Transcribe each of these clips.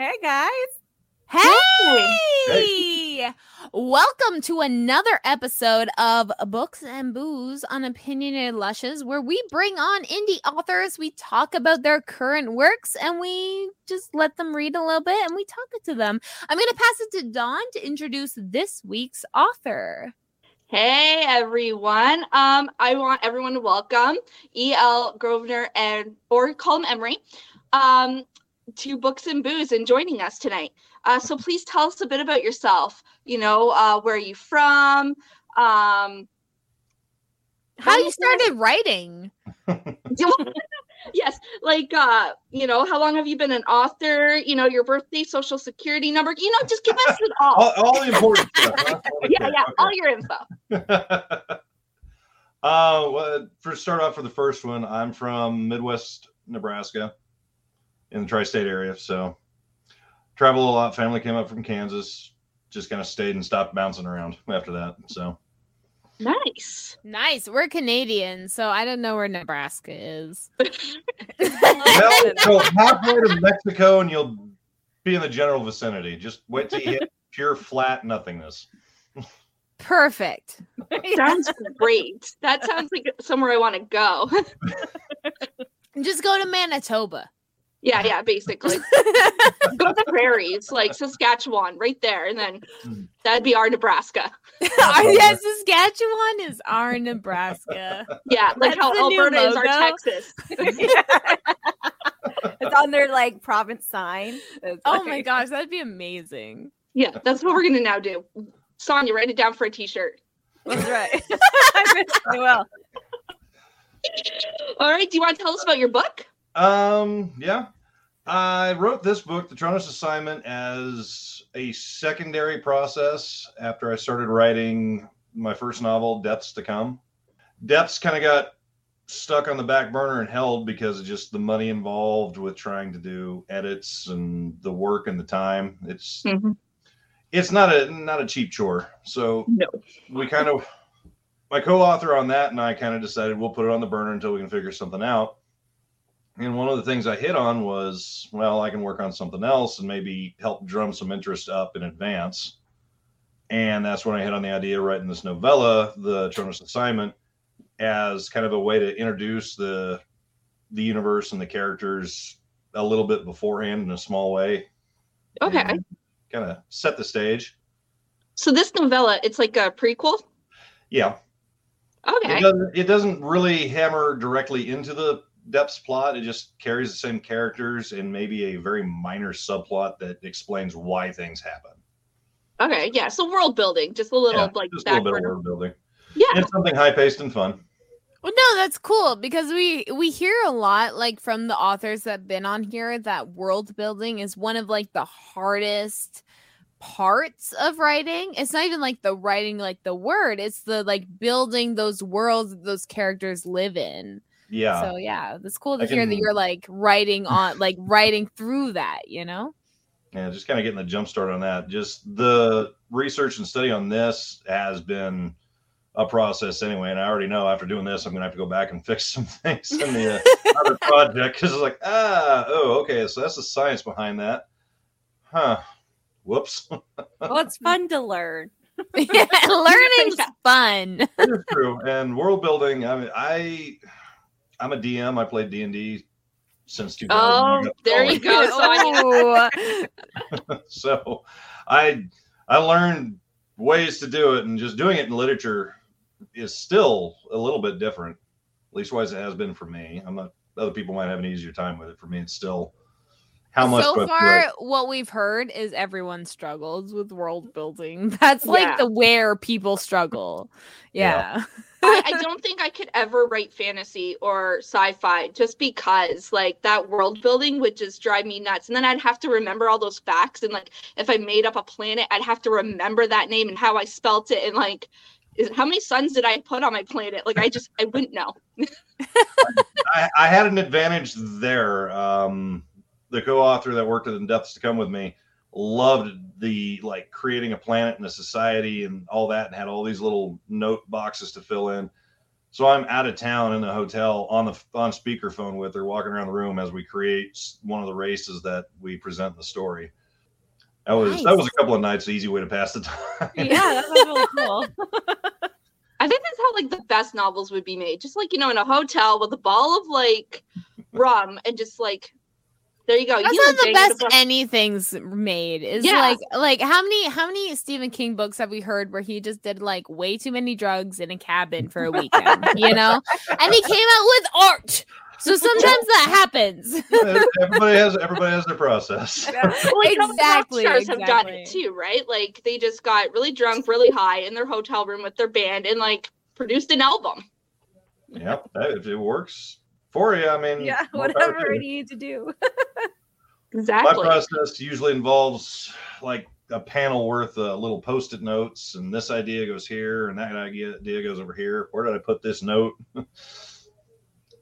Hey, guys. Hey! hey! Welcome to another episode of Books and Booze on Opinionated Lushes, where we bring on indie authors, we talk about their current works, and we just let them read a little bit and we talk it to them. I'm going to pass it to Dawn to introduce this week's author. Hey everyone. Um, I want everyone to welcome E.L. Grover and or call him Emery um, to Books and Booze and joining us tonight. Uh, so please tell us a bit about yourself. You know, uh, where are you from? Um, how you started writing? yes, like uh, you know, how long have you been an author? You know, your birthday, social security number. You know, just give us it all. all, all the important stuff. yeah, yeah, okay. all your info. uh, well, for start off for the first one, I'm from Midwest Nebraska, in the tri-state area. So travel a lot. Family came up from Kansas. Just kind of stayed and stopped bouncing around after that. So Nice. Nice. We're Canadian, so I don't know where Nebraska is. well, so halfway to Mexico, and you'll be in the general vicinity. Just wait till you hit pure flat nothingness. Perfect. Sounds great. That sounds like somewhere I want to go. Just go to Manitoba. Yeah, yeah, basically. Go to the prairies, like Saskatchewan, right there, and then hmm. that'd be our Nebraska. yeah, Saskatchewan is our Nebraska. Yeah, like That's how Alberta is our Texas. it's on their like province sign. It's oh like... my gosh, that'd be amazing. Yeah, that's what we're gonna now do. Sonia, write it down for a t-shirt. That's right. I will. All right. Do you want to tell us about your book? Um, yeah. I wrote this book, The Tronis Assignment, as a secondary process after I started writing my first novel, Depths to Come. Depths kind of got stuck on the back burner and held because of just the money involved with trying to do edits and the work and the time. It's mm-hmm. it's not a not a cheap chore. So no. we kind of my co-author on that and I kind of decided we'll put it on the burner until we can figure something out and one of the things I hit on was, well, I can work on something else and maybe help drum some interest up in advance. And that's when I hit on the idea of writing this novella, The Tronis Assignment, as kind of a way to introduce the the universe and the characters a little bit beforehand in a small way. Okay. Kind of set the stage. So this novella, it's like a prequel? Yeah. Okay. It doesn't, it doesn't really hammer directly into the depths plot. It just carries the same characters and maybe a very minor subplot that explains why things happen. Okay, yeah. So world building, just a little yeah, like just a little bit of world building. Yeah, and something high paced and fun. Well, no, that's cool because we we hear a lot like from the authors that've been on here that world building is one of like the hardest parts of writing. It's not even like the writing like the word, it's the like building those worlds those characters live in. Yeah. So yeah, it's cool to I hear can... that you're like writing on like writing through that, you know? yeah, just kind of getting the jump start on that. Just the research and study on this has been a process anyway. And I already know after doing this, I'm gonna have to go back and fix some things in the uh, other project because it's like, ah, oh, okay, so that's the science behind that, huh? Whoops. well, it's fun to learn. yeah, learning's fun. it is true. And world building. I mean, I, I'm a DM. I played D and D since 2000. Oh, there you go, so, I I learned ways to do it, and just doing it in literature is still a little bit different. At least, wise it has been for me. I'm not. Other people might have an easier time with it. For me, it's still how much. So far, what we've heard is everyone struggles with world building. That's like Yeah. the where people struggle. Yeah. I, I don't think I could ever write fantasy or sci-fi just because like that world building would just drive me nuts. And then I'd have to remember all those facts. And like if I made up a planet, I'd have to remember that name and how I spelt it and like is how many suns did I put on my planet? Like I just I wouldn't know. I, I had an advantage there. Um, the co-author that worked at In Depths to Come with me loved the like creating a planet and a society and all that, and had all these little note boxes to fill in. So I'm out of town in the hotel on the on speakerphone with her, walking around the room as we create one of the races that we present in the story. That was that was a couple of nights, easy way to pass the time. Yeah, that was really cool. I think that's how like the best novels would be made. Just like, you know, in a hotel with a ball of like rum and just like there you go. That's You not the best book. anything's made. Is Yeah. like like how many how many Stephen King books have we heard where he just did like way too many drugs in a cabin for a weekend, you know? And he came out with art. So sometimes that happens. everybody has everybody has their process. Well, like, how the rock Exactly, stars have done it too, right? Like they just got really drunk, really high in their hotel room with their band and like produced an album. Yep, that- if it works for you, I mean, yeah, more power whatever to you you. need to do. Exactly. My process usually involves like a panel worth of little post-it notes, and this idea goes here, and that idea idea goes over here. Where did I put this note?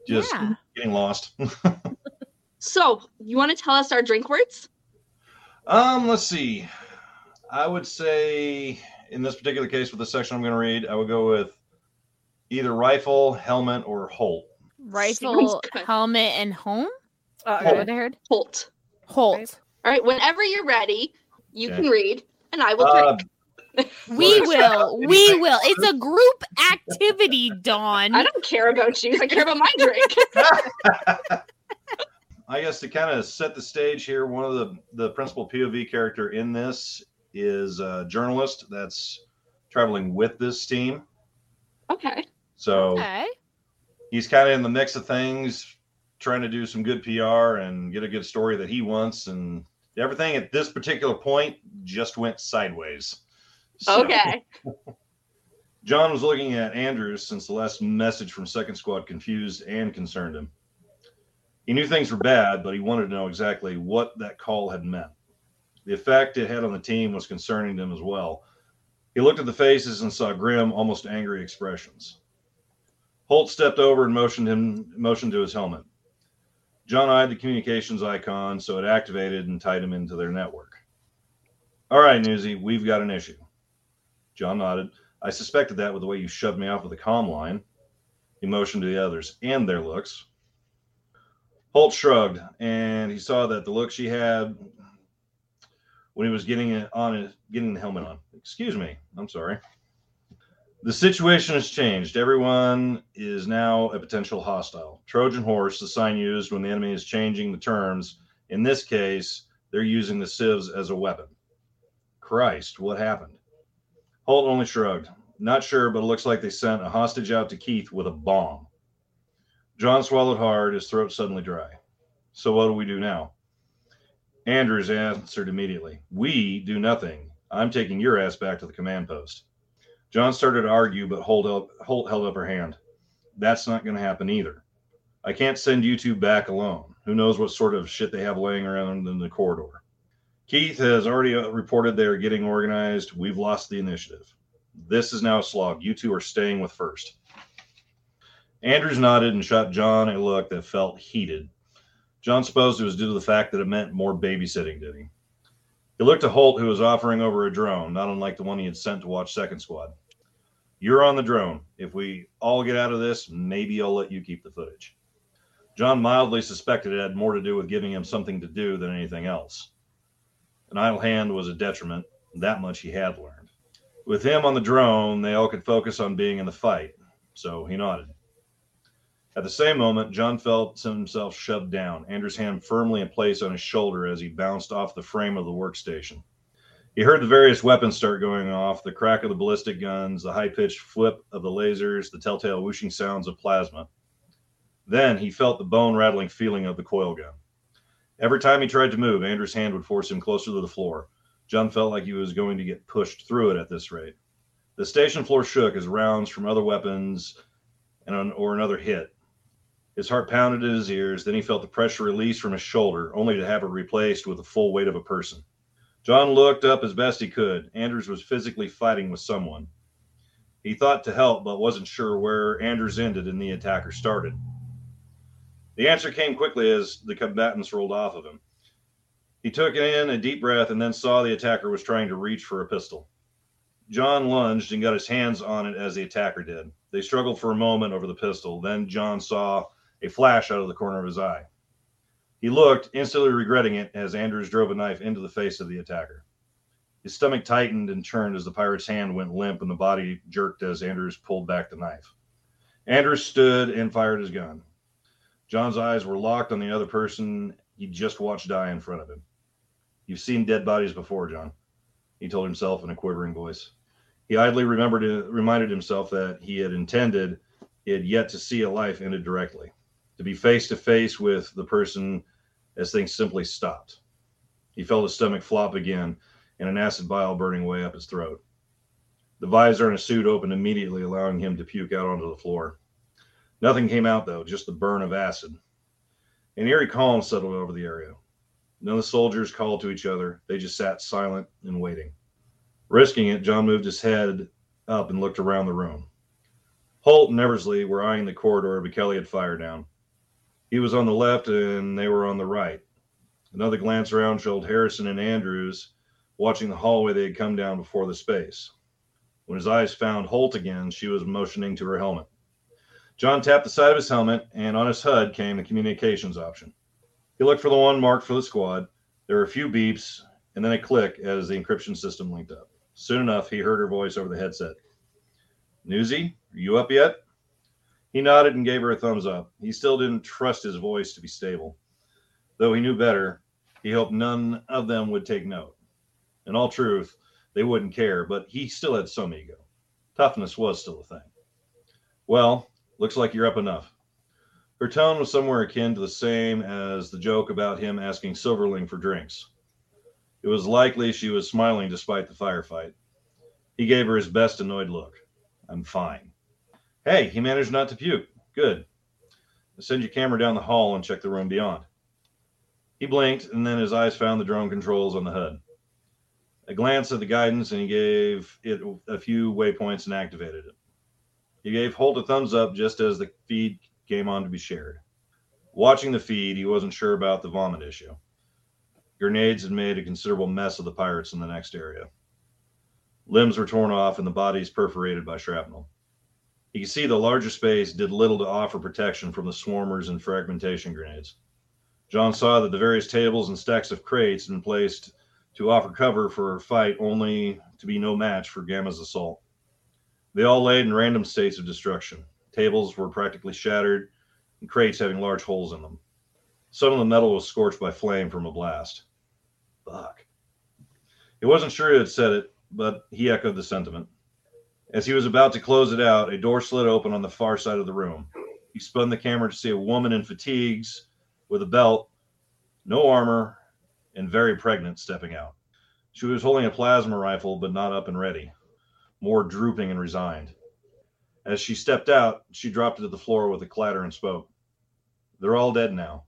Just Yeah. getting lost. So you want to tell us our drink words? um, let's see. I would say in this particular case with the section I'm going to read, I would go with either rifle, helmet, or Holt. Rifle, good. helmet, and home. Is what I heard? Holt. Holt. All right. Whenever you're ready, you Okay. can read, and I will Uh, drink. We will. We will. It's a group activity, Dawn. I don't care about shoes. I care about my drink. I guess to kind of set the stage here, one of the the principal POV character in this is a journalist that's traveling with this team. okay. So Okay. He's kind of in the mix of things, trying to do some good PR and get a good story that he wants, and everything at this particular point just went sideways. So, Okay. John was looking at Andrews since the last message from Second Squad confused and concerned him. He knew things were bad, but he wanted to know exactly what that call had meant. The effect it had on the team was concerning them as well. He looked at the faces and saw grim, almost angry expressions. Holt stepped over and motioned him motioned to his helmet. John eyed the communications icon, so it activated and tied him into their network. All right, Newsy, we've got an issue. John nodded. I suspected that with the way you shoved me off with the comm line. He motioned to the others and their looks. Holt shrugged, and he saw that the look she had when he was getting it on getting the helmet on. Excuse me, I'm sorry. The situation has changed. Everyone is now a potential hostile. Trojan horse, the sign used when the enemy is changing the terms. In this case, they're using the civs as a weapon. Christ, what happened? Holt only shrugged. Not sure, but it looks like they sent a hostage out to Keith with a bomb. John swallowed hard, his throat suddenly dry. So what do we do now? Andrews answered immediately. We do nothing. I'm taking your ass back to the command post. John started to argue, but Holt, up, Holt held up her hand. That's not going to happen either. I can't send you two back alone. Who knows what sort of shit they have laying around in the corridor. Keith has already uh, reported they are getting organized. We've lost the initiative. This is now a slog. You two are staying with first. Andrews nodded and shot John a look that felt heated. John supposed it was due to the fact that it meant more babysitting, did he? He looked to Holt, who was offering over a drone, not unlike the one he had sent to watch Second Squad. You're on the drone. If we all get out of this, maybe I'll let you keep the footage. John mildly suspected it had more to do with giving him something to do than anything else. An idle hand was a detriment. That much he had learned. With him on the drone, they all could focus on being in the fight, so he nodded. At the same moment, John felt himself shoved down, Andrew's hand firmly in place on his shoulder as he bounced off the frame of the workstation. He heard the various weapons start going off the crack of the ballistic guns, the high pitched flip of the lasers, the telltale whooshing sounds of plasma. Then he felt the bone rattling feeling of the coil gun. Every time he tried to move, Andrew's hand would force him closer to the floor. John felt like he was going to get pushed through it at this rate. The station floor shook as rounds from other weapons and an, or another hit. His heart pounded in his ears. Then he felt the pressure release from his shoulder, only to have it replaced with the full weight of a person. John looked up as best he could. Andrews was physically fighting with someone. He thought to help, but wasn't sure where Andrews ended and the attacker started. The answer came quickly as the combatants rolled off of him. He took in a deep breath and then saw the attacker was trying to reach for a pistol. John lunged and got his hands on it as the attacker did. They struggled for a moment over the pistol. Then John saw a flash out of the corner of his eye. He looked, instantly regretting it, as Andrews drove a knife into the face of the attacker. His stomach tightened and turned as the pirate's hand went limp and the body jerked as Andrews pulled back the knife. Andrews stood and fired his gun. John's eyes were locked on the other person he just watched die in front of him. You've seen dead bodies before, John, he told himself in a quivering voice. He idly remembered, reminded himself that he had intended, he had yet to see a life ended directly to be face to face with the person as things simply stopped. He felt his stomach flop again and an acid bile burning way up his throat. The visor in his suit opened immediately, allowing him to puke out onto the floor. Nothing came out, though, just the burn of acid. An eerie calm settled over the area. None of the soldiers called to each other. They just sat silent and waiting. Risking it, John moved his head up and looked around the room. Holt and Eversley were eyeing the corridor Kelly had fired down. He was on the left and they were on the right. Another glance around showed Harrison and Andrews watching the hallway they had come down before the space. When his eyes found Holt again, she was motioning to her helmet. John tapped the side of his helmet, and on his HUD came the communications option. He looked for the one marked for the squad. There were a few beeps, and then a click as the encryption system linked up. Soon enough, he heard her voice over the headset. Newsy, are you up yet? He nodded and gave her a thumbs up. He still didn't trust his voice to be stable. Though he knew better, he hoped none of them would take note. In all truth, they wouldn't care, but he still had some ego. Toughness was still a thing. Well, looks like you're up enough. Her tone was somewhere akin to the same as the joke about him asking Silverling for drinks. It was likely she was smiling despite the firefight. He gave her his best annoyed look. I'm fine. Hey, he managed not to puke. Good. Send your camera down the hall and check the room beyond. He blinked, and then his eyes found the drone controls on the HUD. A glance at the guidance, and he gave it a few waypoints and activated it. He gave Holt a thumbs up just as the feed came on to be shared. Watching the feed, he wasn't sure about the vomit issue. Grenades had made a considerable mess of the pirates in the next area. Limbs were torn off and the bodies perforated by shrapnel. You can see the larger space did little to offer protection from the swarmers and fragmentation grenades. John saw that the various tables and stacks of crates had been placed to offer cover for a fight only to be no match for Gamma's assault. They all laid in random states of destruction. Tables were practically shattered, and crates having large holes in them. Some of the metal was scorched by flame from a blast. Fuck. He wasn't sure who had said it, but he echoed the sentiment. As he was about to close it out, a door slid open on the far side of the room. He spun the camera to see a woman in fatigues with a belt, no armor, and very pregnant stepping out. She was holding a plasma rifle, but not up and ready, more drooping and resigned. As she stepped out, she dropped it to the floor with a clatter and spoke. They're all dead now,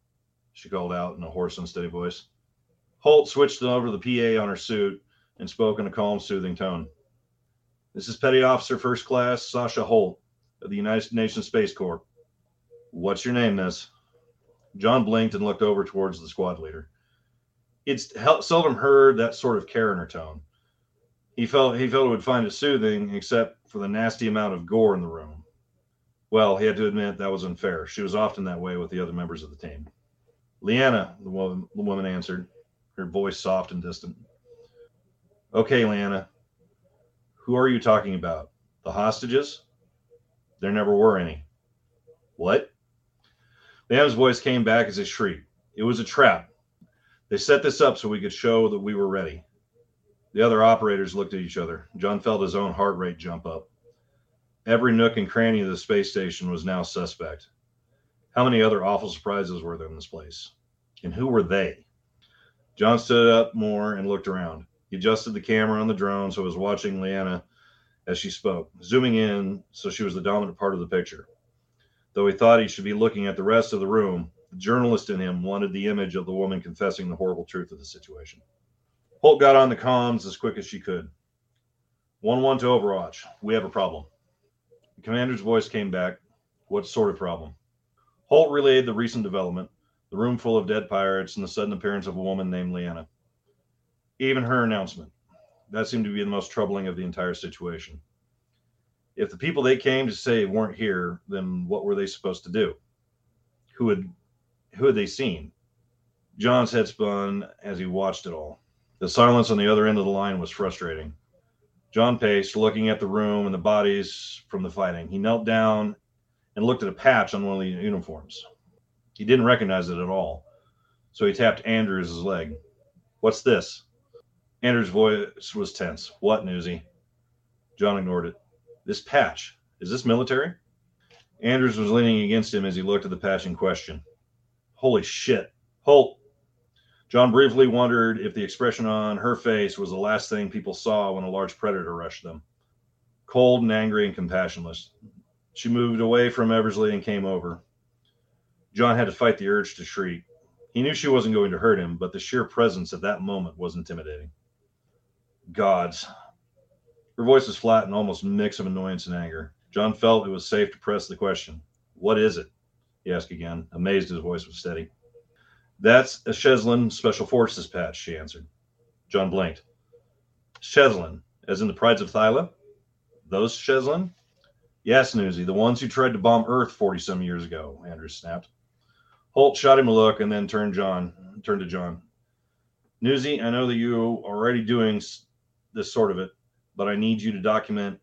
she called out in a hoarse, unsteady voice. Holt switched over the PA on her suit and spoke in a calm, soothing tone. This is Petty Officer First Class Sasha Holt of the United Nations Space Corps. What's your name, miss? John blinked and looked over towards the squad leader. It's seldom heard that sort of care in her tone. He felt he felt it would find it soothing, except for the nasty amount of gore in the room. Well, he had to admit that was unfair. She was often that way with the other members of the team. Leanna, the woman, the woman answered, her voice soft and distant. Okay, Leanna, who are you talking about? The hostages? There never were any. What? Leanna's voice came back as a shriek. It was a trap. They set this up so we could show that we were ready. The other operators looked at each other. John felt his own heart rate jump up. Every nook and cranny of the space station was now suspect. How many other awful surprises were there in this place? And who were they? John stood up more and looked around. He adjusted the camera on the drone so it was watching Leanna as she spoke, zooming in so she was the dominant part of the picture. Though he thought he should be looking at the rest of the room, the journalist in him wanted the image of the woman confessing the horrible truth of the situation. Holt got on the comms as quick as she could. 1 1 to Overwatch. We have a problem. The commander's voice came back. What sort of problem? Holt relayed the recent development the room full of dead pirates and the sudden appearance of a woman named Leanna. Even her announcement. That seemed to be the most troubling of the entire situation. If the people they came to save weren't here, then what were they supposed to do? Who had who had they seen? John's head spun as he watched it all. The silence on the other end of the line was frustrating. John paced, looking at the room and the bodies from the fighting. He knelt down and looked at a patch on one of the uniforms. He didn't recognize it at all, so he tapped Andrews' leg. What's this? Andrews' voice was tense. What, Newsy? John ignored it. This patch. Is this military? Andrews was leaning against him as he looked at the patch in question. Holy shit. Holt. John briefly wondered if the expression on her face was the last thing people saw when a large predator rushed them. Cold and angry and compassionless. She moved away from Eversley and came over. John had to fight the urge to shriek. He knew she wasn't going to hurt him, but the sheer presence at that moment was intimidating. Gods. Her voice was flat and almost a mix of annoyance and anger. John felt it was safe to press the question. What is it? He asked again, amazed his voice was steady. That's a Cheslin Special Forces patch, she answered. John blinked. Cheslin, as in the Prides of Thyla? Those Cheslin? Yes, Newsy, the ones who tried to bomb Earth 40 some years ago, Andrews snapped. Holt shot him a look and then turned John turned to John. Newsy, I know that you are already doing this sort of it, but I need you to document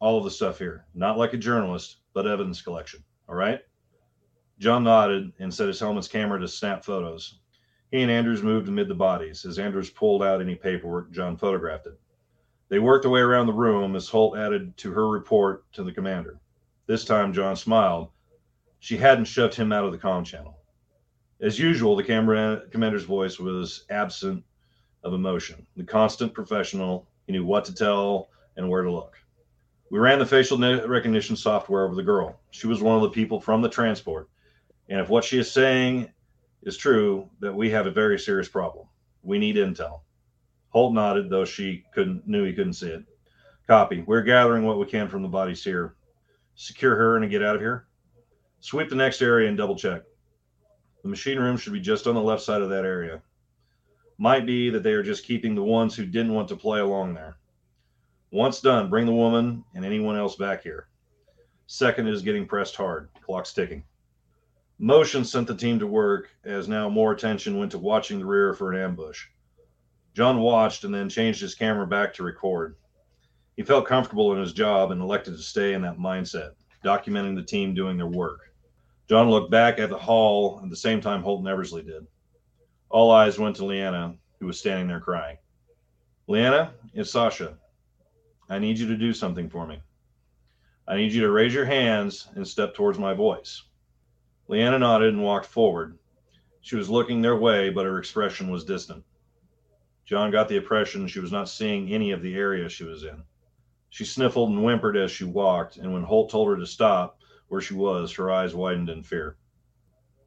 all of the stuff here. Not like a journalist, but evidence collection. All right? John nodded and set his helmet's camera to snap photos. He and Andrews moved amid the bodies. As Andrews pulled out any paperwork, John photographed it. They worked their way around the room as Holt added to her report to the commander. This time, John smiled. She hadn't shoved him out of the comm channel. As usual, the camera, commander's voice was absent of emotion. The constant professional, he knew what to tell and where to look. We ran the facial recognition software over the girl. She was one of the people from the transport. And if what she is saying is true, that we have a very serious problem. We need intel. Holt nodded, though she couldn't knew he couldn't see it. Copy. We're gathering what we can from the bodies here. Secure her and get out of here. Sweep the next area and double check. The machine room should be just on the left side of that area. Might be that they are just keeping the ones who didn't want to play along there. Once done, bring the woman and anyone else back here. Second is getting pressed hard. Clock's ticking. Motion sent the team to work as now more attention went to watching the rear for an ambush. John watched and then changed his camera back to record. He felt comfortable in his job and elected to stay in that mindset, documenting the team doing their work. John looked back at the hall at the same time Holt and Eversley did. All eyes went to Leanna, who was standing there crying. Leanna, it's Sasha. I need you to do something for me. I need you to raise your hands and step towards my voice. Leanna nodded and walked forward. She was looking their way, but her expression was distant. John got the impression she was not seeing any of the area she was in. She sniffled and whimpered as she walked, and when Holt told her to stop, where she was, her eyes widened in fear.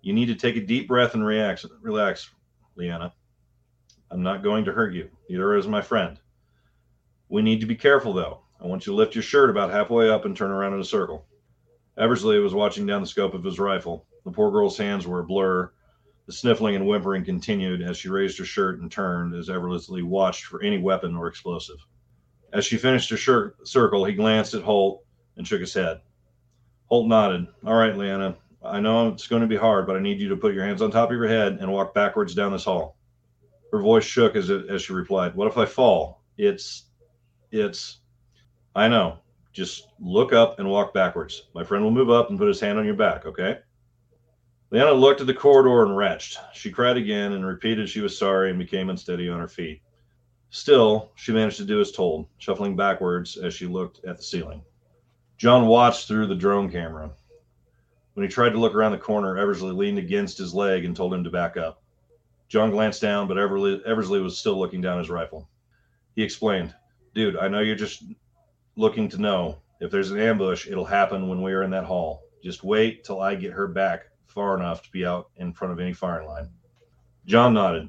You need to take a deep breath and relax, relax, Leanna. I'm not going to hurt you. Neither is my friend. We need to be careful, though. I want you to lift your shirt about halfway up and turn around in a circle. Eversley was watching down the scope of his rifle. The poor girl's hands were a blur, The sniffling and whimpering continued as she raised her shirt and turned as Eversley watched for any weapon or explosive. As she finished her shirt circle, he glanced at Holt and shook his head. Holt nodded. All right, Leanna. I know it's going to be hard, but I need you to put your hands on top of your head and walk backwards down this hall. Her voice shook as, it, as she replied, What if I fall? It's, it's, I know. Just look up and walk backwards. My friend will move up and put his hand on your back, okay? Leanna looked at the corridor and retched. She cried again and repeated she was sorry and became unsteady on her feet. Still, she managed to do as told, shuffling backwards as she looked at the ceiling. John watched through the drone camera. When he tried to look around the corner, Eversley leaned against his leg and told him to back up. John glanced down, but Eversley, Eversley was still looking down his rifle. He explained, Dude, I know you're just looking to know. If there's an ambush, it'll happen when we're in that hall. Just wait till I get her back far enough to be out in front of any firing line. John nodded.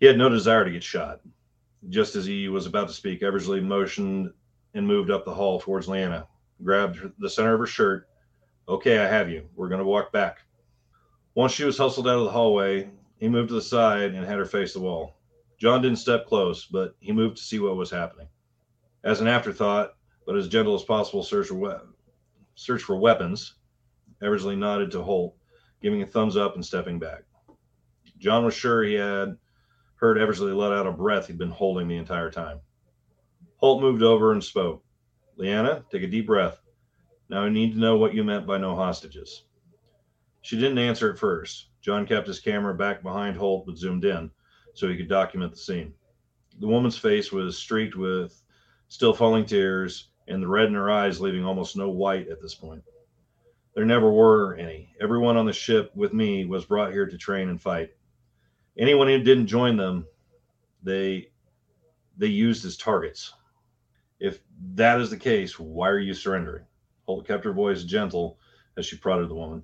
He had no desire to get shot. Just as he was about to speak, Eversley motioned and moved up the hall towards Leanna, grabbed the center of her shirt. Okay, I have you. We're going to walk back. Once she was hustled out of the hallway, he moved to the side and had her face the wall. John didn't step close, but he moved to see what was happening. As an afterthought, but as gentle as possible, search for, we- search for weapons. Eversley nodded to Holt giving a thumbs up and stepping back. John was sure he had heard Eversley let out a breath he'd been holding the entire time. Holt moved over and spoke. Leanna, take a deep breath. Now I need to know what you meant by no hostages. She didn't answer at first. John kept his camera back behind Holt but zoomed in so he could document the scene. The woman's face was streaked with still falling tears, and the red in her eyes leaving almost no white at this point. There never were any. Everyone on the ship with me was brought here to train and fight. Anyone who didn't join them, they they used as targets. If that is the case, why are you surrendering? Holt kept her voice gentle as she prodded the woman.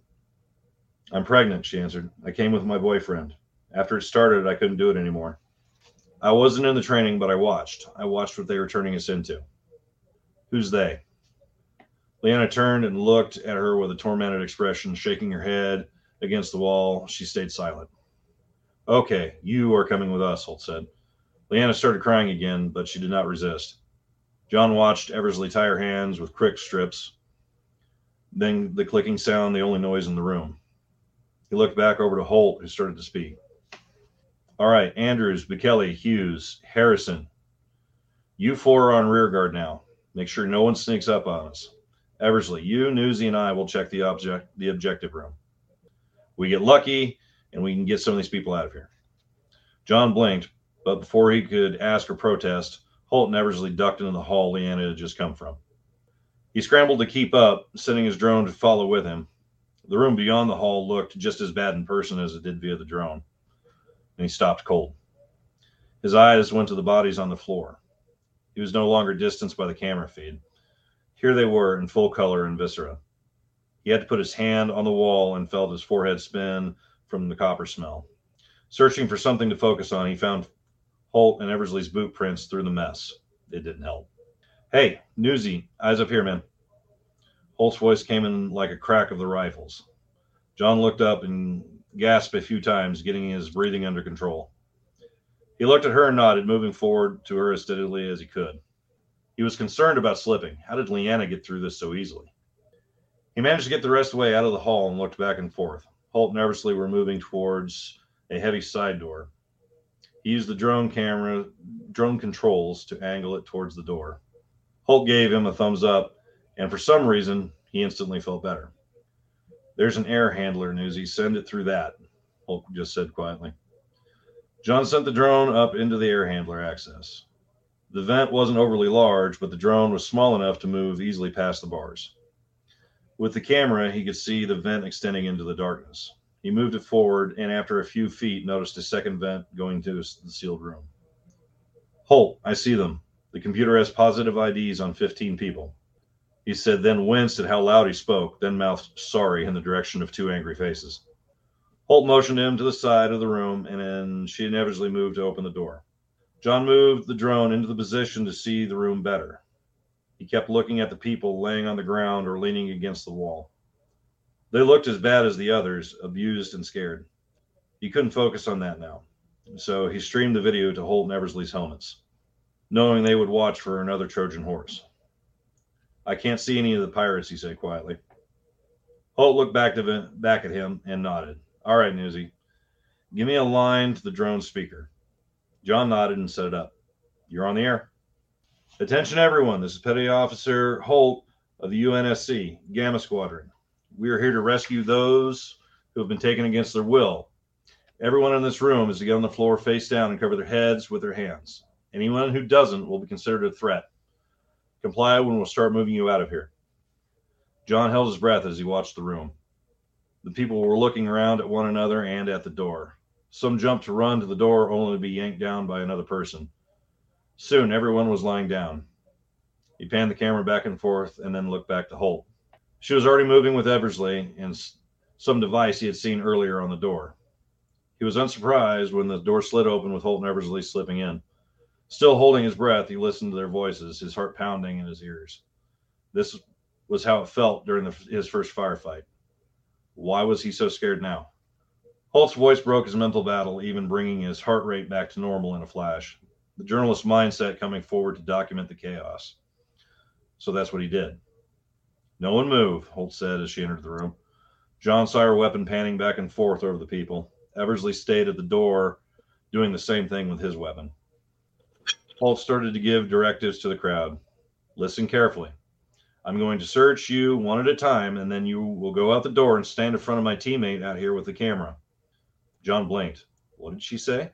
I'm pregnant, she answered. I came with my boyfriend. After it started, I couldn't do it anymore. I wasn't in the training, but I watched. I watched what they were turning us into. Who's they? Leanna turned and looked at her with a tormented expression, shaking her head against the wall. She stayed silent. Okay, you are coming with us, Holt said. Leanna started crying again, but she did not resist. John watched Eversley tie her hands with crick strips, then the clicking sound, the only noise in the room. He looked back over to Holt, who started to speak. All right, Andrews, Bekele, Hughes, Harrison. You four are on rear guard now. Make sure no one sneaks up on us. Eversley, you, Newsy, and I will check the object the objective room. We get lucky and we can get some of these people out of here. John blinked, but before he could ask or protest, Holt and Eversley ducked into the hall Leanna had just come from. He scrambled to keep up, sending his drone to follow with him. The room beyond the hall looked just as bad in person as it did via the drone, and he stopped cold. His eyes went to the bodies on the floor. He was no longer distanced by the camera feed. Here they were in full color and viscera. He had to put his hand on the wall and felt his forehead spin from the copper smell. Searching for something to focus on, he found Holt and Eversley's boot prints through the mess. It didn't help. Hey, Newsy, eyes up here, man. Holt's voice came in like a crack of the rifles. John looked up and gasped a few times, getting his breathing under control. He looked at her and nodded, moving forward to her as steadily as he could. He was concerned about slipping. How did Leanna get through this so easily? He managed to get the rest of the way out of the hall and looked back and forth. Holt Eversley were moving towards a heavy side door. He used the drone camera, drone controls to angle it towards the door. Holt gave him a thumbs up, and for some reason, he instantly felt better. There's an air handler, Newsy. Send it through that, Holt just said quietly. John sent the drone up into the air handler access. The vent wasn't overly large, but the drone was small enough to move easily past the bars. With the camera, he could see the vent extending into the darkness. He moved it forward and, after a few feet, noticed a second vent going to the sealed room. Holt, I see them. The computer has positive IDs on 15 people. He said, then winced at how loud he spoke, then mouthed sorry in the direction of two angry faces. Holt motioned him to the side of the room, and then she inevitably moved to open the door. John moved the drone into the position to see the room better. He kept looking at the people laying on the ground or leaning against the wall. They looked as bad as the others, abused and scared. He couldn't focus on that now. So he streamed the video to Holt and Eversley's helmets, knowing they would watch for another Trojan horse. I can't see any of the pirates, he said quietly. Holt looked back, to, back at him and nodded. All right, Newsy. Give me a line to the drone speaker. John nodded and set it up. You're on the air. Attention, everyone. This is Petty Officer Holt of the UNSC Gamma Squadron. We are here to rescue those who have been taken against their will. Everyone in this room is to get on the floor face down and cover their heads with their hands. Anyone who doesn't will be considered a threat. Comply when we'll start moving you out of here. John held his breath as he watched the room. The people were looking around at one another and at the door. Some jumped to run to the door only to be yanked down by another person. Soon everyone was lying down. He panned the camera back and forth and then looked back to Holt. She was already moving with Eversley and some device he had seen earlier on the door. He was unsurprised when the door slid open with Holt and Eversley slipping in. Still holding his breath, he listened to their voices, his heart pounding in his ears. This was how it felt during the, his first firefight. Why was he so scared now? Holt's voice broke his mental battle, even bringing his heart rate back to normal in a flash. The journalist's mindset coming forward to document the chaos. So that's what he did. No one move, Holt said as she entered the room. John saw her weapon panning back and forth over the people. Eversley stayed at the door, doing the same thing with his weapon. Holt started to give directives to the crowd. Listen carefully. I'm going to search you one at a time, and then you will go out the door and stand in front of my teammate out here with the camera. John blinked. What did she say?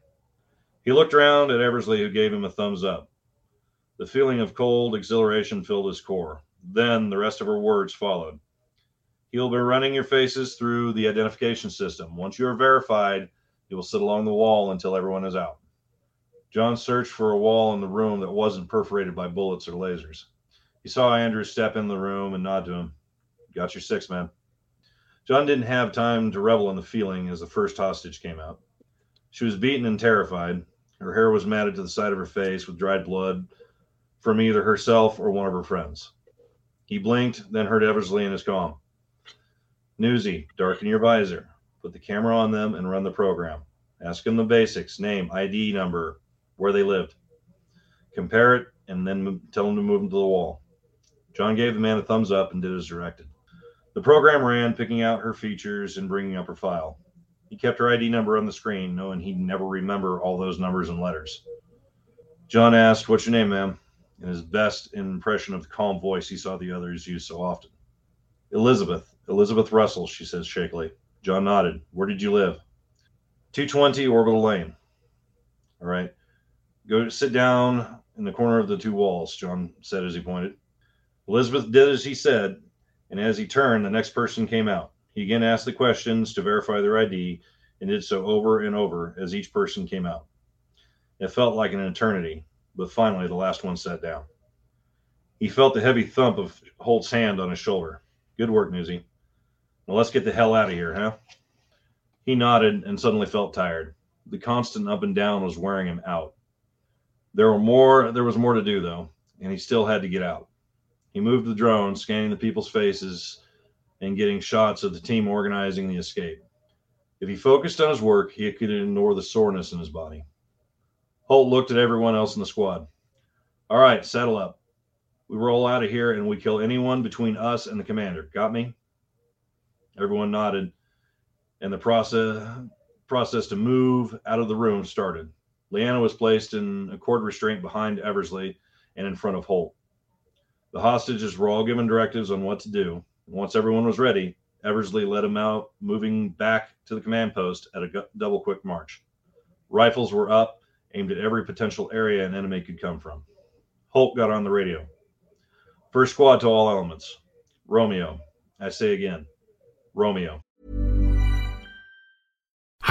He looked around at Eversley, who gave him a thumbs up. The feeling of cold exhilaration filled his core. Then the rest of her words followed. He'll be running your faces through the identification system. Once you are verified, you will sit along the wall until everyone is out. John searched for a wall in the room that wasn't perforated by bullets or lasers. He saw Andrew step in the room and nod to him. Got your six, man. John didn't have time to revel in the feeling as the first hostage came out. She was beaten and terrified. Her hair was matted to the side of her face with dried blood from either herself or one of her friends. He blinked, then heard Eversley in his calm. Newsy, darken your visor, put the camera on them, and run the program. Ask them the basics name, ID number, where they lived. Compare it, and then tell them to move them to the wall. John gave the man a thumbs up and did as directed. The program ran, picking out her features and bringing up her file. He kept her ID number on the screen, knowing he'd never remember all those numbers and letters. John asked, What's your name, ma'am? in his best impression of the calm voice he saw the others use so often. Elizabeth. Elizabeth Russell, she says shakily. John nodded. Where did you live? 220 Orbital Lane. All right. Go sit down in the corner of the two walls, John said as he pointed. Elizabeth did as he said, and as he turned, the next person came out. He again asked the questions to verify their ID and did so over and over as each person came out. It felt like an eternity, but finally the last one sat down. He felt the heavy thump of Holt's hand on his shoulder. Good work, Newsy. Well, let's get the hell out of here, huh? He nodded and suddenly felt tired. The constant up and down was wearing him out. There were more there was more to do though, and he still had to get out. He moved the drone, scanning the people's faces and getting shots of the team organizing the escape. If he focused on his work, he could ignore the soreness in his body. Holt looked at everyone else in the squad. All right, settle up. We roll out of here and we kill anyone between us and the commander. Got me? Everyone nodded, and the process process to move out of the room started. Leanna was placed in a cord restraint behind Eversley and in front of Holt. The hostages were all given directives on what to do. Once everyone was ready, Eversley led them out, moving back to the command post at a double quick march. Rifles were up, aimed at every potential area an enemy could come from. Holt got on the radio. First squad to all elements. Romeo. I say again, Romeo.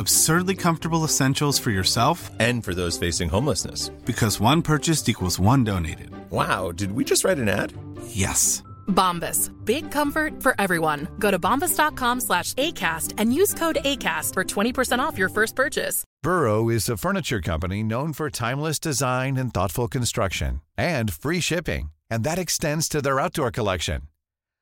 Absurdly comfortable essentials for yourself and for those facing homelessness. Because one purchased equals one donated. Wow, did we just write an ad? Yes. Bombas. Big comfort for everyone. Go to bombas.com slash ACAST and use code ACAST for 20% off your first purchase. Burrow is a furniture company known for timeless design and thoughtful construction and free shipping. And that extends to their outdoor collection.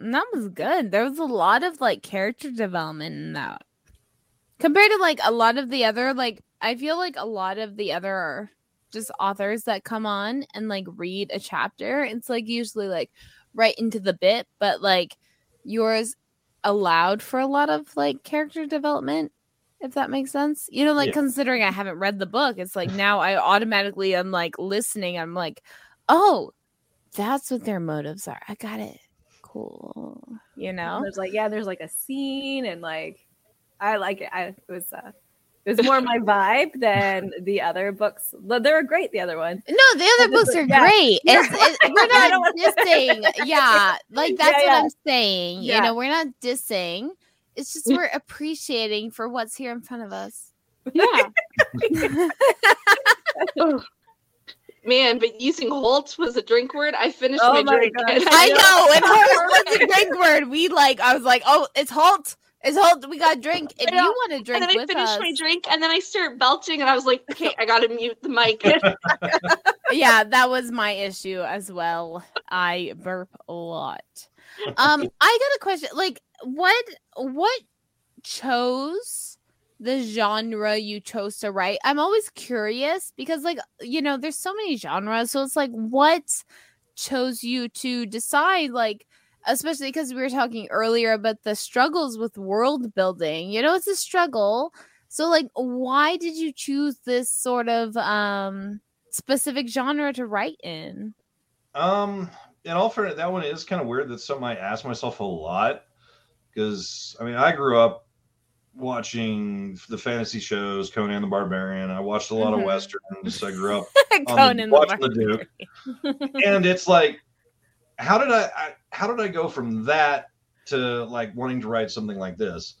that was good. There was a lot of like character development in that. Compared to like a lot of the other like I feel like a lot of the other just authors that come on and like read a chapter, it's like usually like right into the bit, but like yours allowed for a lot of like character development if that makes sense. You know, like Yeah. considering I haven't read the book, it's like now I automatically am like listening. I'm like, oh, that's what their motives are. I got it. Cool. You know? There's like yeah, there's like a scene and like I like it. I it was uh it was more my vibe than the other books. They were great, the other one. No, the other books are yeah. great. Yeah. It's, it, we're don't dissing. Yeah, like Yeah, that's what. I'm saying. You know, we're not dissing. It's just we're appreciating for what's here in front of us. Yeah. Ugh. Man, but using Holt was a drink word. I finished Oh my, my drink. gosh. and I know. know, and Holt was a drink word. We like, I was like, oh, it's Holt. It's Holt. We got drink. If you want to drink and then I with finished us, my drink, and then I start belching, and I was like, "Okay, I gotta mute the mic." yeah, that was my issue as well. I burp a lot. Um, I got a question. Like, what what chose the genre you chose to write? I'm always curious because, like, you know, there's so many genres. So it's like, what chose you to decide, like, especially because we were talking earlier about the struggles with world building. You know, it's a struggle. So, like, why did you choose this sort of um specific genre to write in? Um, in all that one is kind of weird. That's something I ask myself a lot because I mean, I grew up watching the fantasy shows, Conan the Barbarian. I watched a lot Mhm. of westerns. I grew up on Conan the, the watching the Barbarian. Duke, and it's like, how did I, I? How did I go from that to like wanting to write something like this?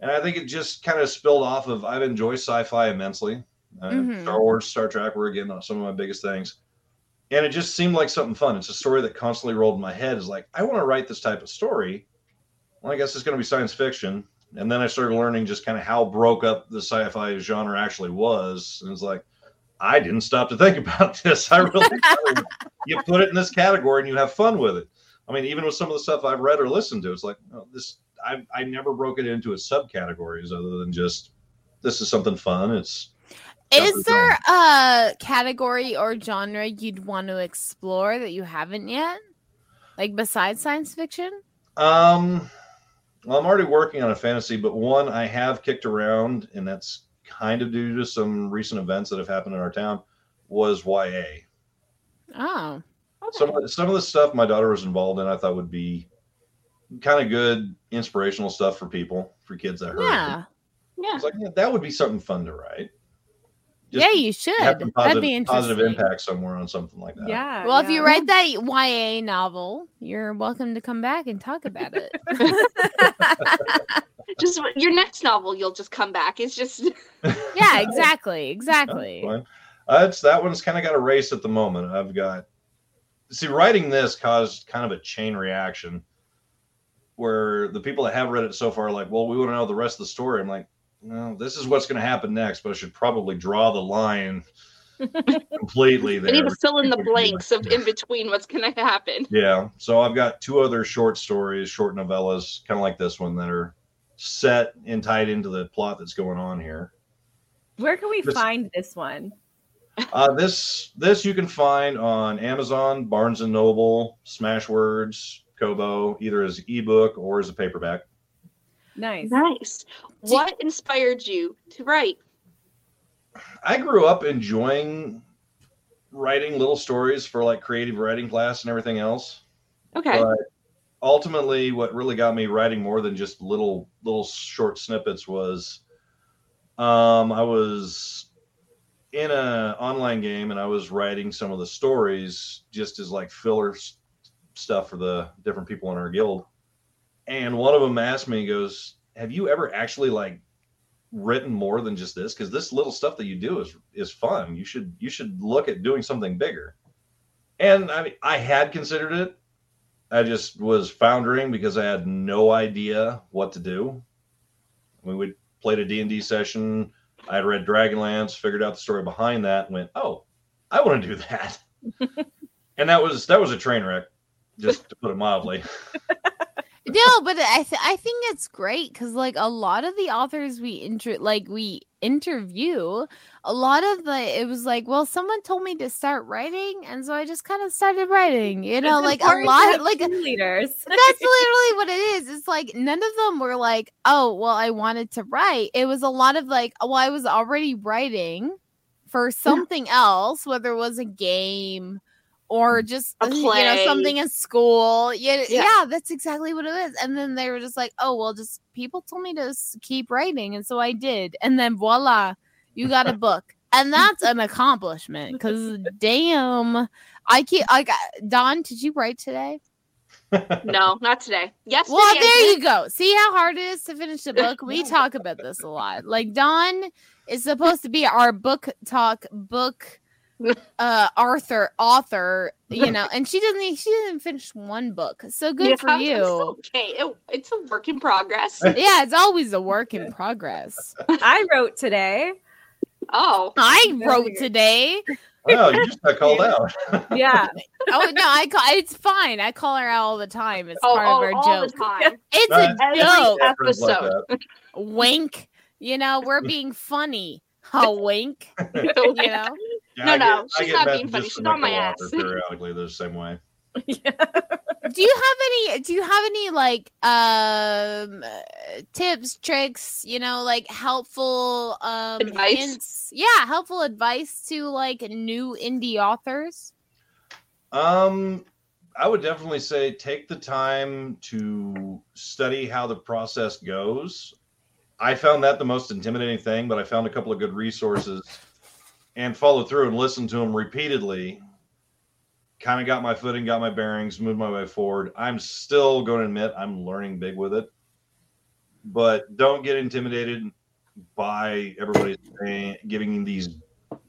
And I think it just kind of spilled off of I've enjoyed sci-fi immensely. Uh, Mhm. Star Wars, Star Trek were again some of my biggest things. And it just seemed like something fun. It's a story that constantly rolled in my head. Is like, I want to write this type of story. Well, I guess it's going to be science fiction. And then I started learning just kind of how broke up the sci-fi genre actually was. And it's like, I didn't stop to think about this. I really you put it in this category and you have fun with it. I mean, even with some of the stuff I've read or listened to, it's like oh, this. I I never broke it into its subcategories other than just this is something fun. It's Is there a category or genre you'd want to explore that you haven't yet? Like besides science fiction? um. Well, I'm already working on a fantasy, but one I have kicked around, and that's kind of due to some recent events that have happened in our town. Was YA. Oh. some of the, some of the stuff my daughter was involved in, I thought would be kind of good, inspirational stuff for people, for kids that heard. it. Yeah. Like yeah, that would be something fun to write. Yeah, you should. have some That'd be interesting. positive impact somewhere on something like that. Yeah. Well, if you write that YA novel, you're welcome to come back and talk about it. Just your next novel, you'll just come back. It's just yeah, exactly, exactly. fine. Uh, it's that one's kind of got a race at the moment. I've got see writing this caused kind of a chain reaction where the people that have read it so far are like, well, we want to know the rest of the story. I'm like, no, this is what's going to happen next, but I should probably draw the line completely I there. need to fill in the blanks of in between what's gonna happen. Yeah. So I've got two other short stories, short novellas, kind of like this one, that are set and tied into the plot that's going on here. Where can we This- find this one? Uh, this this you can find on Amazon, Barnes and Noble, Smashwords, Kobo, either as ebook or as a paperback. Nice. Nice. What inspired you to write? I grew up enjoying writing little stories for like creative writing class and everything else. Okay. But ultimately, what really got me writing more than just little little short snippets was, um, I was in a online game and I was writing some of the stories just as like filler s- stuff for the different people in our guild. And one of them asked me, he goes, "Have you ever actually like written more than just this? Because this little stuff that you do is is fun. You should you should look at doing something bigger." And I mean, I had considered it. I just was foundering because I had no idea what to do. We would played a D&D session. I had read Dragonlance, figured out the story behind that, and went, "Oh, I want to do that." and that was that was a train wreck, just to put it mildly. No, but I th- I think it's great because like a lot of the authors we inter like we interview, a lot of the it was like, well, someone told me to start writing, and so I just kind of started writing. You know, It's like a lot, have like leaders. that's literally what it is. It's like none of them were like, oh, well, I wanted to write. It was a lot of like, well, I was already writing for something else, whether it was a game or just A uh, you know something in school. Yeah, Yeah. yeah, that's exactly what it is. And then they were just like, oh, well, just people told me to keep writing, and so I did. And then voila, you got a book. And that's an accomplishment because damn, I keep i got Dawn. Did you write today? No, not today. yes Well, there you go. See how hard it is to finish the book? We talk about this a lot. Like Dawn is supposed to be our book talk book uh Arthur author, you know, and she doesn't she didn't finish one book. So good Yeah, for it's you. okay. It- it's a work in progress. Yeah, it's always a work in progress. I wrote today. Oh, I wrote today. Oh, you just got called out. Yeah. Oh no, I call it's fine. I call her out all the time. It's oh, part oh, of our all the joke. time. It's No, a joke. Friends like episode. Wink. You know, we're being funny. A wink. You know? Yeah, No, I no, get- she's not being funny. She's from on my my co-author ass. periodically the same way. do you have any do you have any like um uh, tips tricks you know like helpful um Advice? hints yeah helpful advice to like new indie authors Um, I would definitely say take the time to study how the process goes. I found that the most intimidating thing, but I found a couple of good resources and followed through and listened to them repeatedly. Kind of got my footing, got my bearings, moved my way forward. I'm still going to admit I'm learning big with it, but don't get intimidated by everybody giving these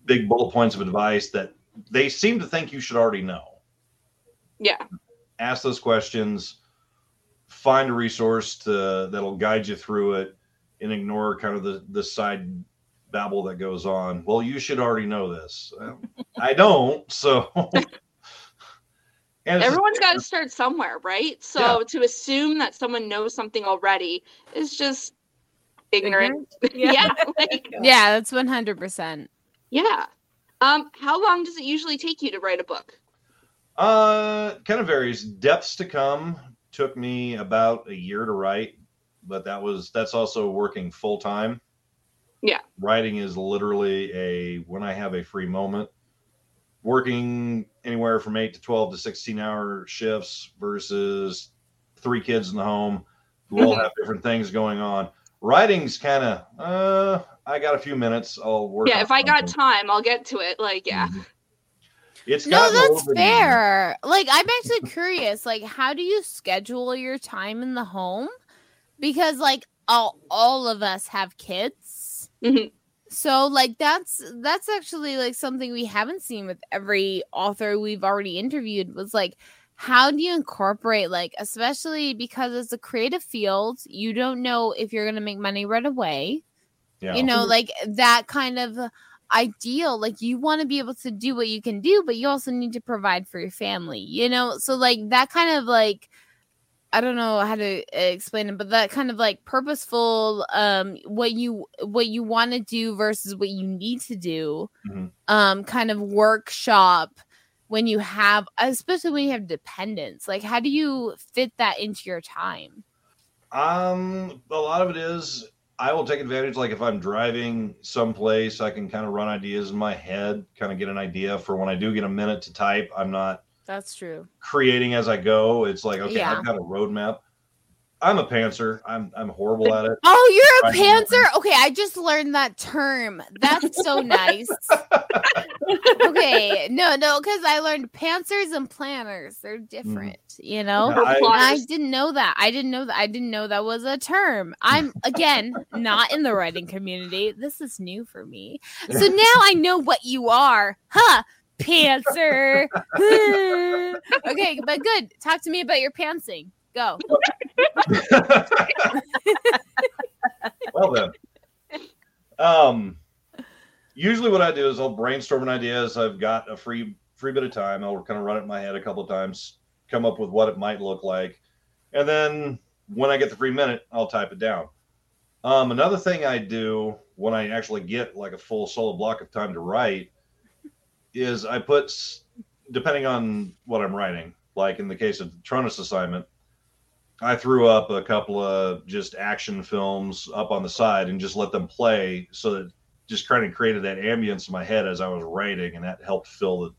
big bullet points of advice that they seem to think you should already know Yeah. ask those questions find a resource to that'll guide you through it and ignore kind of the the side babble that goes on well you should already know this Well, i don't so and Everyone's got to start somewhere, right? So to assume that someone knows something already is just ignorant. Yeah. yeah. like, yeah that's 100% yeah. Um, how long does it usually take you to write a book? Uh, kind of varies. Depths to come took me about a year to write, but that was that's also working full time. Yeah. Writing is literally a when I have a free moment. Working anywhere from eight to twelve to sixteen hour shifts versus three kids in the home who all have different things going on. Writing's kind of uh I got a few minutes. I'll work. Yeah, if I got something. time, I'll get to it. Like, yeah. Mhm. It's No, that's little bit easier. fair. Like I'm actually curious, like how do you schedule your time in the home? Because like all all of us have kids. Mhm. So like that's that's actually like something we haven't seen with every author we've already interviewed was like how do you incorporate like especially because it's a creative field, you don't know if you're going to make money right away Yeah. you know like that kind of ideal like you want to be able to do what you can do but you also need to provide for your family you know so like that kind of like i don't know how to uh, explain it but that kind of like purposeful um what you what you want to do versus what you need to do Mhm. um kind of workshop when you have especially when you have dependents like how do you fit that into your time Um, a lot of it is I will take advantage. Like if I'm driving someplace, I can kind of run ideas in my head, kind of get an idea for when I do get a minute to type. I'm not that's true creating as I go. It's like okay, Yeah. I've got a roadmap. I'm a pantser. I'm I'm horrible at it. Oh, you're a I know. pantser? Okay, I just learned that term. That's so nice. okay, no, no, because I learned pantsers and planners. They're mm. different, you know? Yeah, I- I didn't know that. I didn't know that. I didn't know that was a term. I'm, again, not in the writing community. This is new for me. So now I know what you are. Huh? Pantser. okay, but good. Talk to me about your pantsing. Go. well then. Um usually what I do is I'll brainstorm an idea as I've got a free free bit of time. I'll kind of run it in my head a couple of times, come up with what it might look like. And then when I get the free minute, I'll type it down. Um, another thing I do when I actually get like a full solid block of time to write is I put, depending on what I'm writing, like in the case of the Tronis assignment, I threw up a couple of just action films up on the side and just let them play so that just kind of created that ambience in my head as I was writing and that helped fill the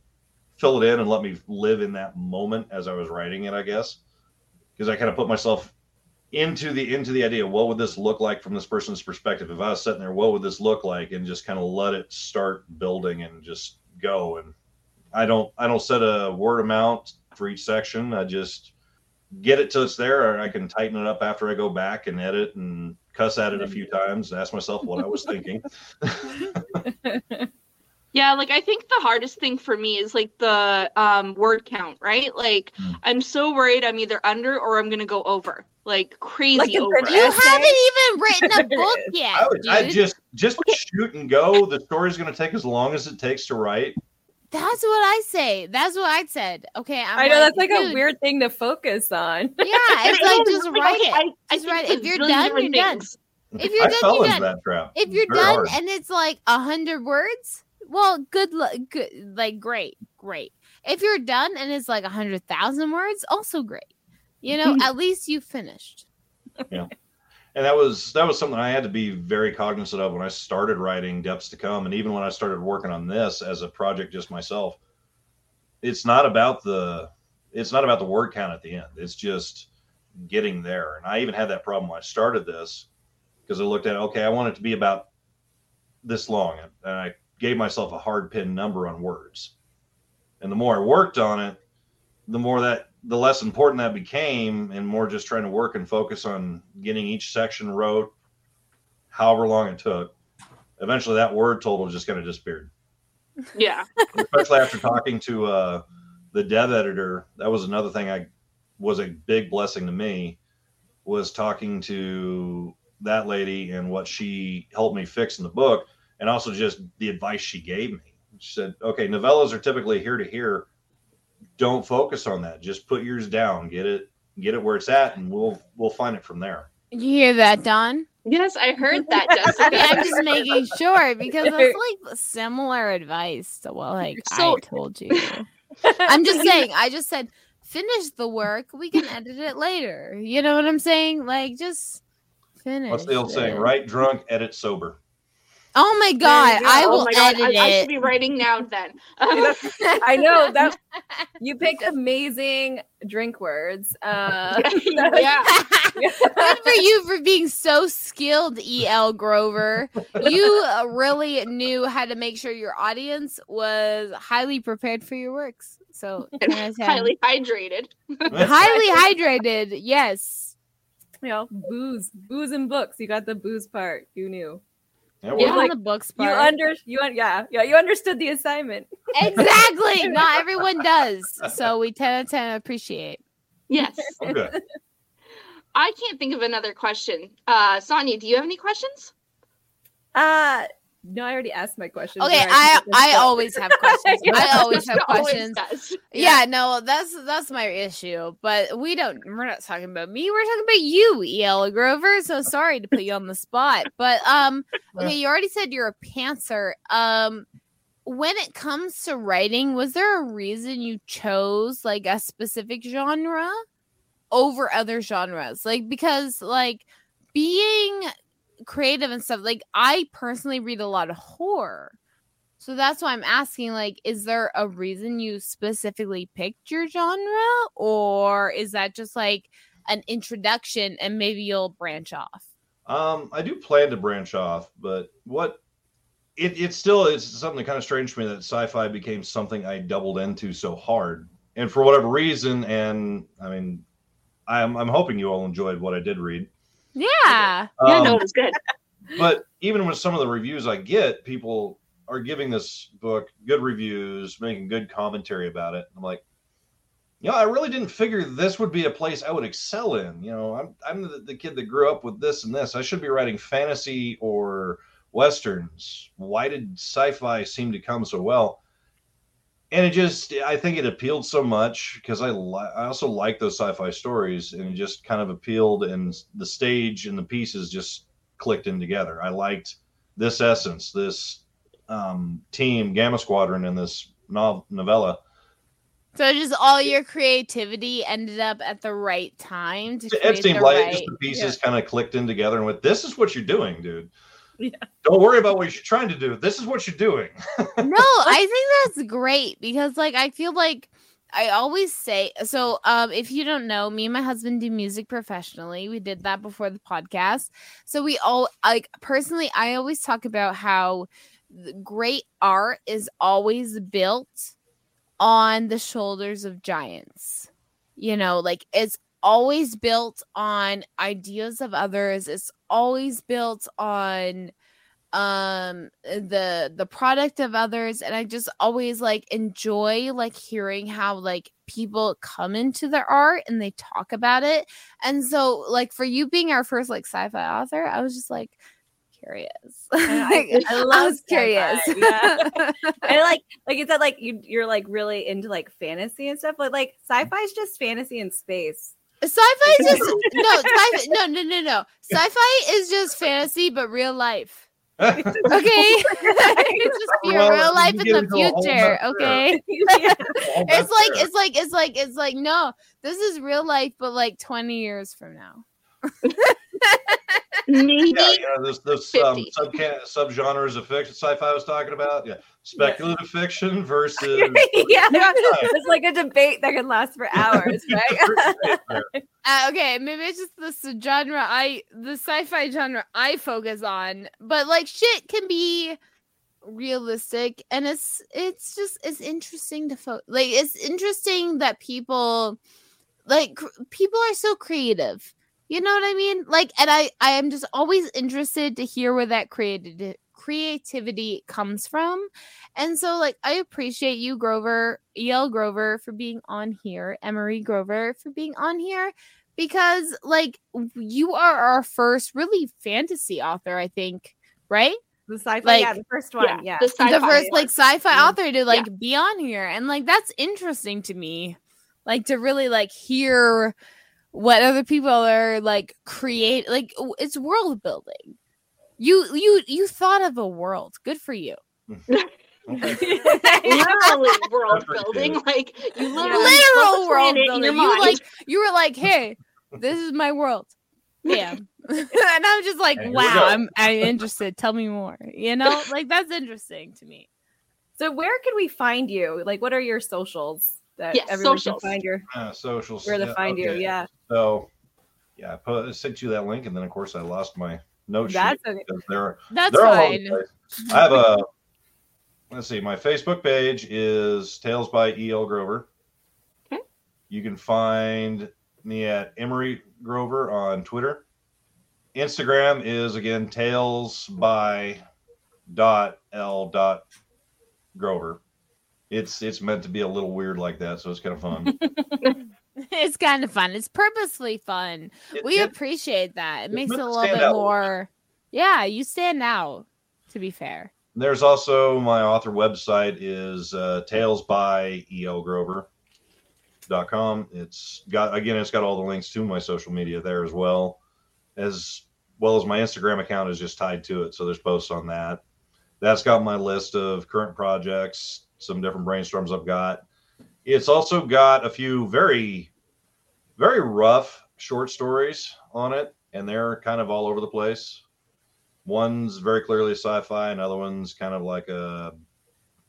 fill it in and let me live in that moment as I was writing it, I guess. Because I kind of put myself into the into the idea, what would this look like from this person's perspective? If I was sitting there, what would this look like? And just kind of let it start building and just go. And I don't I don't set a word amount for each section. I just get it till it's there, or I can tighten it up after I go back and edit and cuss at it a few times, and ask myself what I was thinking. Yeah, like I think the hardest thing for me is like the um word count, right? Like Mm. I'm so worried I'm either under or I'm gonna go over. Like crazy Like over. You haven't even written a book yet. I, would, I dude. just just shoot and go. The story's going to take as long as it takes to write. That's what I say. That's what I said. Okay, I'm I know that's like a weird thing to focus on. Yeah, it's like just write I- I- it. I Just write it. If you're done, you're done. If you're I done, fell you're done. that trap. If you're Very done hard. and it's like a hundred words, well, good, luck. good, like great, great. If you're done and it's like a hundred thousand words, also great. You know, mm-hmm. at least you finished. Yeah, and that was that was something I had to be very cognizant of when I started writing Depths to Come, and even when I started working on this as a project just myself. It's not about the it's not about the word count at the end. It's just getting there. And I even had that problem when I started this because I looked at okay, I want it to be about this long, and I gave myself a hard pin number on words. And the more I worked on it, the more that the less important that became and more just trying to work and focus on getting each section wrote however long it took eventually that word total just kind of disappeared Yeah. especially after talking to uh, the dev editor that was another thing i was a big blessing to me was talking to that lady and what she helped me fix in the book and also just the advice she gave me she said okay novellas are typically here to here don't focus on that just put yours down get it get it where it's at and we'll we'll find it from there You hear that, Dawn? Yes, I heard that, I Jessica. mean, I'm just making sure because it's like similar advice to what like So- I told you. I'm just saying. I just said finish the work. We can edit it later. You know what I'm saying? Like just finish. what's the old saying it. write drunk edit sober Oh my god, go. I Oh will my god, edit I, I should be writing now then. I know that you picked amazing drink words. Uh, yeah. Good for you for being so skilled, E.L. Grover. You uh, really knew how to make sure your audience was highly prepared for your works. So, 10 out of 10. highly hydrated. highly hydrated. Yes. you know, booze, booze and books. You got the booze part. You knew. Yeah, Yeah, like- the books You part. under you un- yeah yeah you understood the assignment. exactly. Not everyone does. So we 10 out of 10 appreciate. Yes. okay. I can't think of another question. Uh Sonia, do you have any questions? Uh no, I already asked my question. Okay, Sorry, I I always have questions. I always have Always questions. does. Yeah, no, that's that's my issue. But we don't. We're not talking about me. We're talking about you, El Grover. So sorry to put you on the spot. But um, okay, you already said you're a pantser. Um, when it comes to writing, was there a reason you chose like a specific genre over other genres? Like because like being creative and stuff. Like I personally read a lot of horror. So that's why I'm asking like is there a reason you specifically picked your genre or is that just like an introduction and maybe you'll branch off? Um, I do plan to branch off, but what it it's still is something kind of strange to me that sci-fi became something I doubled into so hard, and for whatever reason, and I mean, I'm I'm hoping you all enjoyed what I did read. Yeah. yeah, no, Um, it's good. but even with some of the reviews I get, people are giving this book good reviews, making good commentary about it. I'm like, you know, I really didn't figure this would be a place I would excel in. You know, I'm I'm the, the kid that grew up with this and this. I should be writing fantasy or westerns. Why did sci-fi seem to come so well? And it just, I think it appealed so much because I li- I also like those sci-fi stories, and it just kind of appealed, and the stage and the pieces just clicked in together. I liked this essence, this um, team, Gamma Squadron, in this nov- novella. So just all your creativity ended up at the right time to It create seemed the like right. just the pieces kind of clicked in together and went, "This is what you're doing, dude. Yeah. Don't worry about what you're trying to do. This is what you're doing." no, I think that's great because like I feel like I always say so um if you don't know, me and my husband do music professionally. We did that before the podcast. So we all like personally I always talk about how great art is always built on the shoulders of giants. You know, like it's always built on ideas of others. It's always built on um the the product of others and i just always like enjoy like hearing how like people come into their art and they talk about it and so like for you being our first like sci-fi author i was just like curious I, I love was curious Yeah. and like like you said, like you you're like really into like fantasy and stuff, but like sci-fi is just fantasy in space. Sci-fi is just no sci-fi no no no no. Sci-fi is just fantasy but real life. Okay? It's just your Well, real life in the into a whole future nother- okay? it's like it's like it's like it's like no this is real life but like 20 years from now. Maybe yeah, you know, those those um, 50. sub subgenres of fiction, sci-fi I was talking about. Yeah, speculative fiction versus. yeah, it's like a debate that can last for hours, right? uh, okay maybe it's just the genre i the sci-fi genre i focus on but like shit can be realistic and it's it's just it's interesting to fo- like it's interesting that people like cr- people are so creative you know what i mean like and i i am just always interested to hear where that created creativity comes from. And so like i appreciate you grover el grover for being on here emery grover for being on here because like you are our first really fantasy author i think right? The sci-fi, Like- yeah, the first one, yeah. the the sci-fi first like sci-fi Yeah. author to like be on here. And like that's interesting to me like to really like hear what other people are like create like it's world building you you you thought of a world good for you literally world building. Like you literally literal world building you mind. like you were like hey this is my world yeah and I'm just like, And wow. I'm I'm interested. Tell me more. You know, like that's interesting to me. So where can we find you? Like, what are your socials that Yes, everyone socials. can find your Uh, socials. where to yeah, find you? Yeah, So, yeah, I put, I sent you that link, and then of course I lost my note That's sheet they're That's they're all over the fine. I have a let's see, my Facebook page is Tales by E.L. Grover. Okay. You can find me at Emery Grover on Twitter. Instagram is again Tales by dot L dot Grover. It's it's meant to be a little weird like that, so it's kind of fun. It's kind of fun. It's purposely fun. It- we it- appreciate that. It makes it a little bit out more. Yeah, you stand out. To be fair. There's also my author website is uh, tales by el grover dot com. It's got again, it's got all the links to my social media there as well, as well as my Instagram account is just tied to it. So there's posts on that. That's got my list of current projects, some different brainstorms I've got. It's also got a few very, very rough short stories on it, and they're kind of all over the place. One's very clearly sci-fi, another one's kind of like a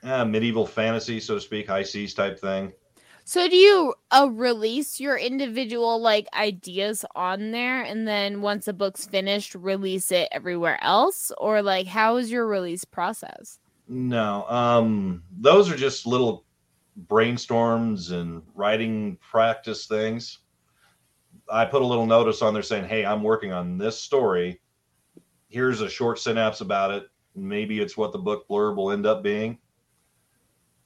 eh, medieval fantasy, so to speak, high seas type thing. So do you uh, release your individual like ideas on there and then once a book's finished release it everywhere else or like how is your release process? No, um, those are just little brainstorms and writing practice things. I put a little notice on there saying, "Hey, I'm working on this story. Here's a short synapse about it. Maybe it's what the book blurb will end up being."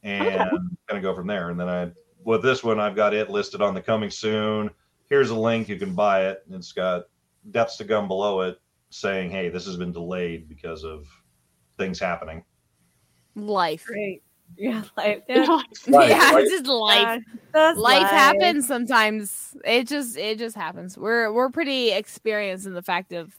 And kind of go from there. And then I, with this one, I've got it listed on the coming soon. Here's a link you can buy it. It's got depths to come below it saying, "Hey, this has been delayed because of things happening." Life. great. Yeah, life. Yeah, Life, yeah, right? it's just life. Yeah, that's life happens sometimes. It just it just happens. We're we're pretty experienced in the fact of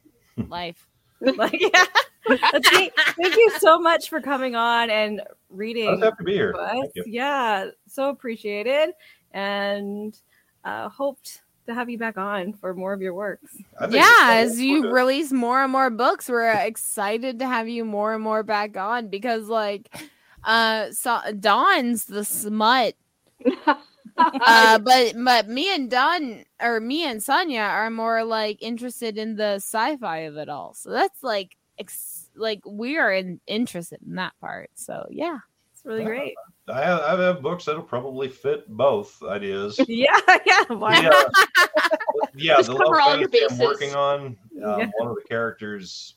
life. Like, yeah. But thank, thank you so much for coming on and reading. I was happy to be here. to us. Thank you. Yeah, so appreciated, and uh, hoped to have you back on for more of your works. Yeah, it's- as you release more and more books, we're excited to have you more and more back on because like uh so Dawn's the smut. uh but but me and Dawn or me and Sonia are more like interested in the sci-fi of it all. So that's like ex- like we are in, interested in that part. So yeah. It's really great. I have, I have books that'll probably fit both ideas. Yeah, yeah. Why Yeah, yeah. The cover love all your fantasy I'm working on. Um, Yeah. One of the characters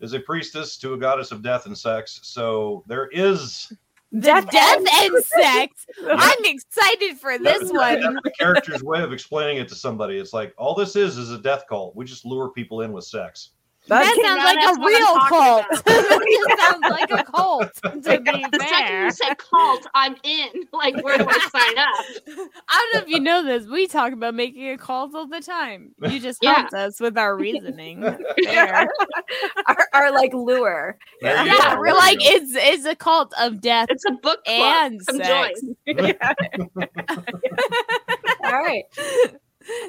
is a priestess to a goddess of death and sex. So there is Death, Death and sex. I'm excited for this that's, one. that's the character's way of explaining it to somebody. It's like all this is is a death cult. We just lure people in with sex. That Okay, sounds like a real cult. that sounds like a cult. To be The second fair, you said cult, I'm in. Like, where do I sign up? I don't know if you know this. We talk about making a cult all the time. You just Yeah. helped us with our reasoning. There. our, our like lure. There you Yeah, we're like it's it's a cult of death It's a book club. and Come sex. join. All right.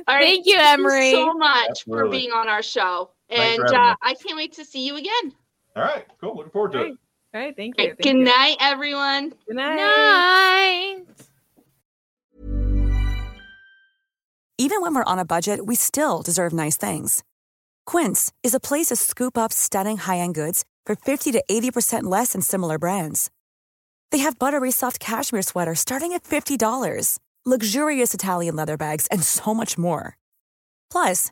All right. Thank you, Thank Emery. so much for being on our show. Thanks for and uh. I can't wait to see you again. All right, cool. Looking forward to it. All right. Thank you. Okay, Thank Good you. night, everyone. Good night. Night. Even when we're on a budget, we still deserve nice things. Quince is a place to scoop up stunning high-end goods for 50 to 80% less than similar brands. They have buttery soft cashmere sweaters starting at $50, luxurious Italian leather bags, and so much more. Plus,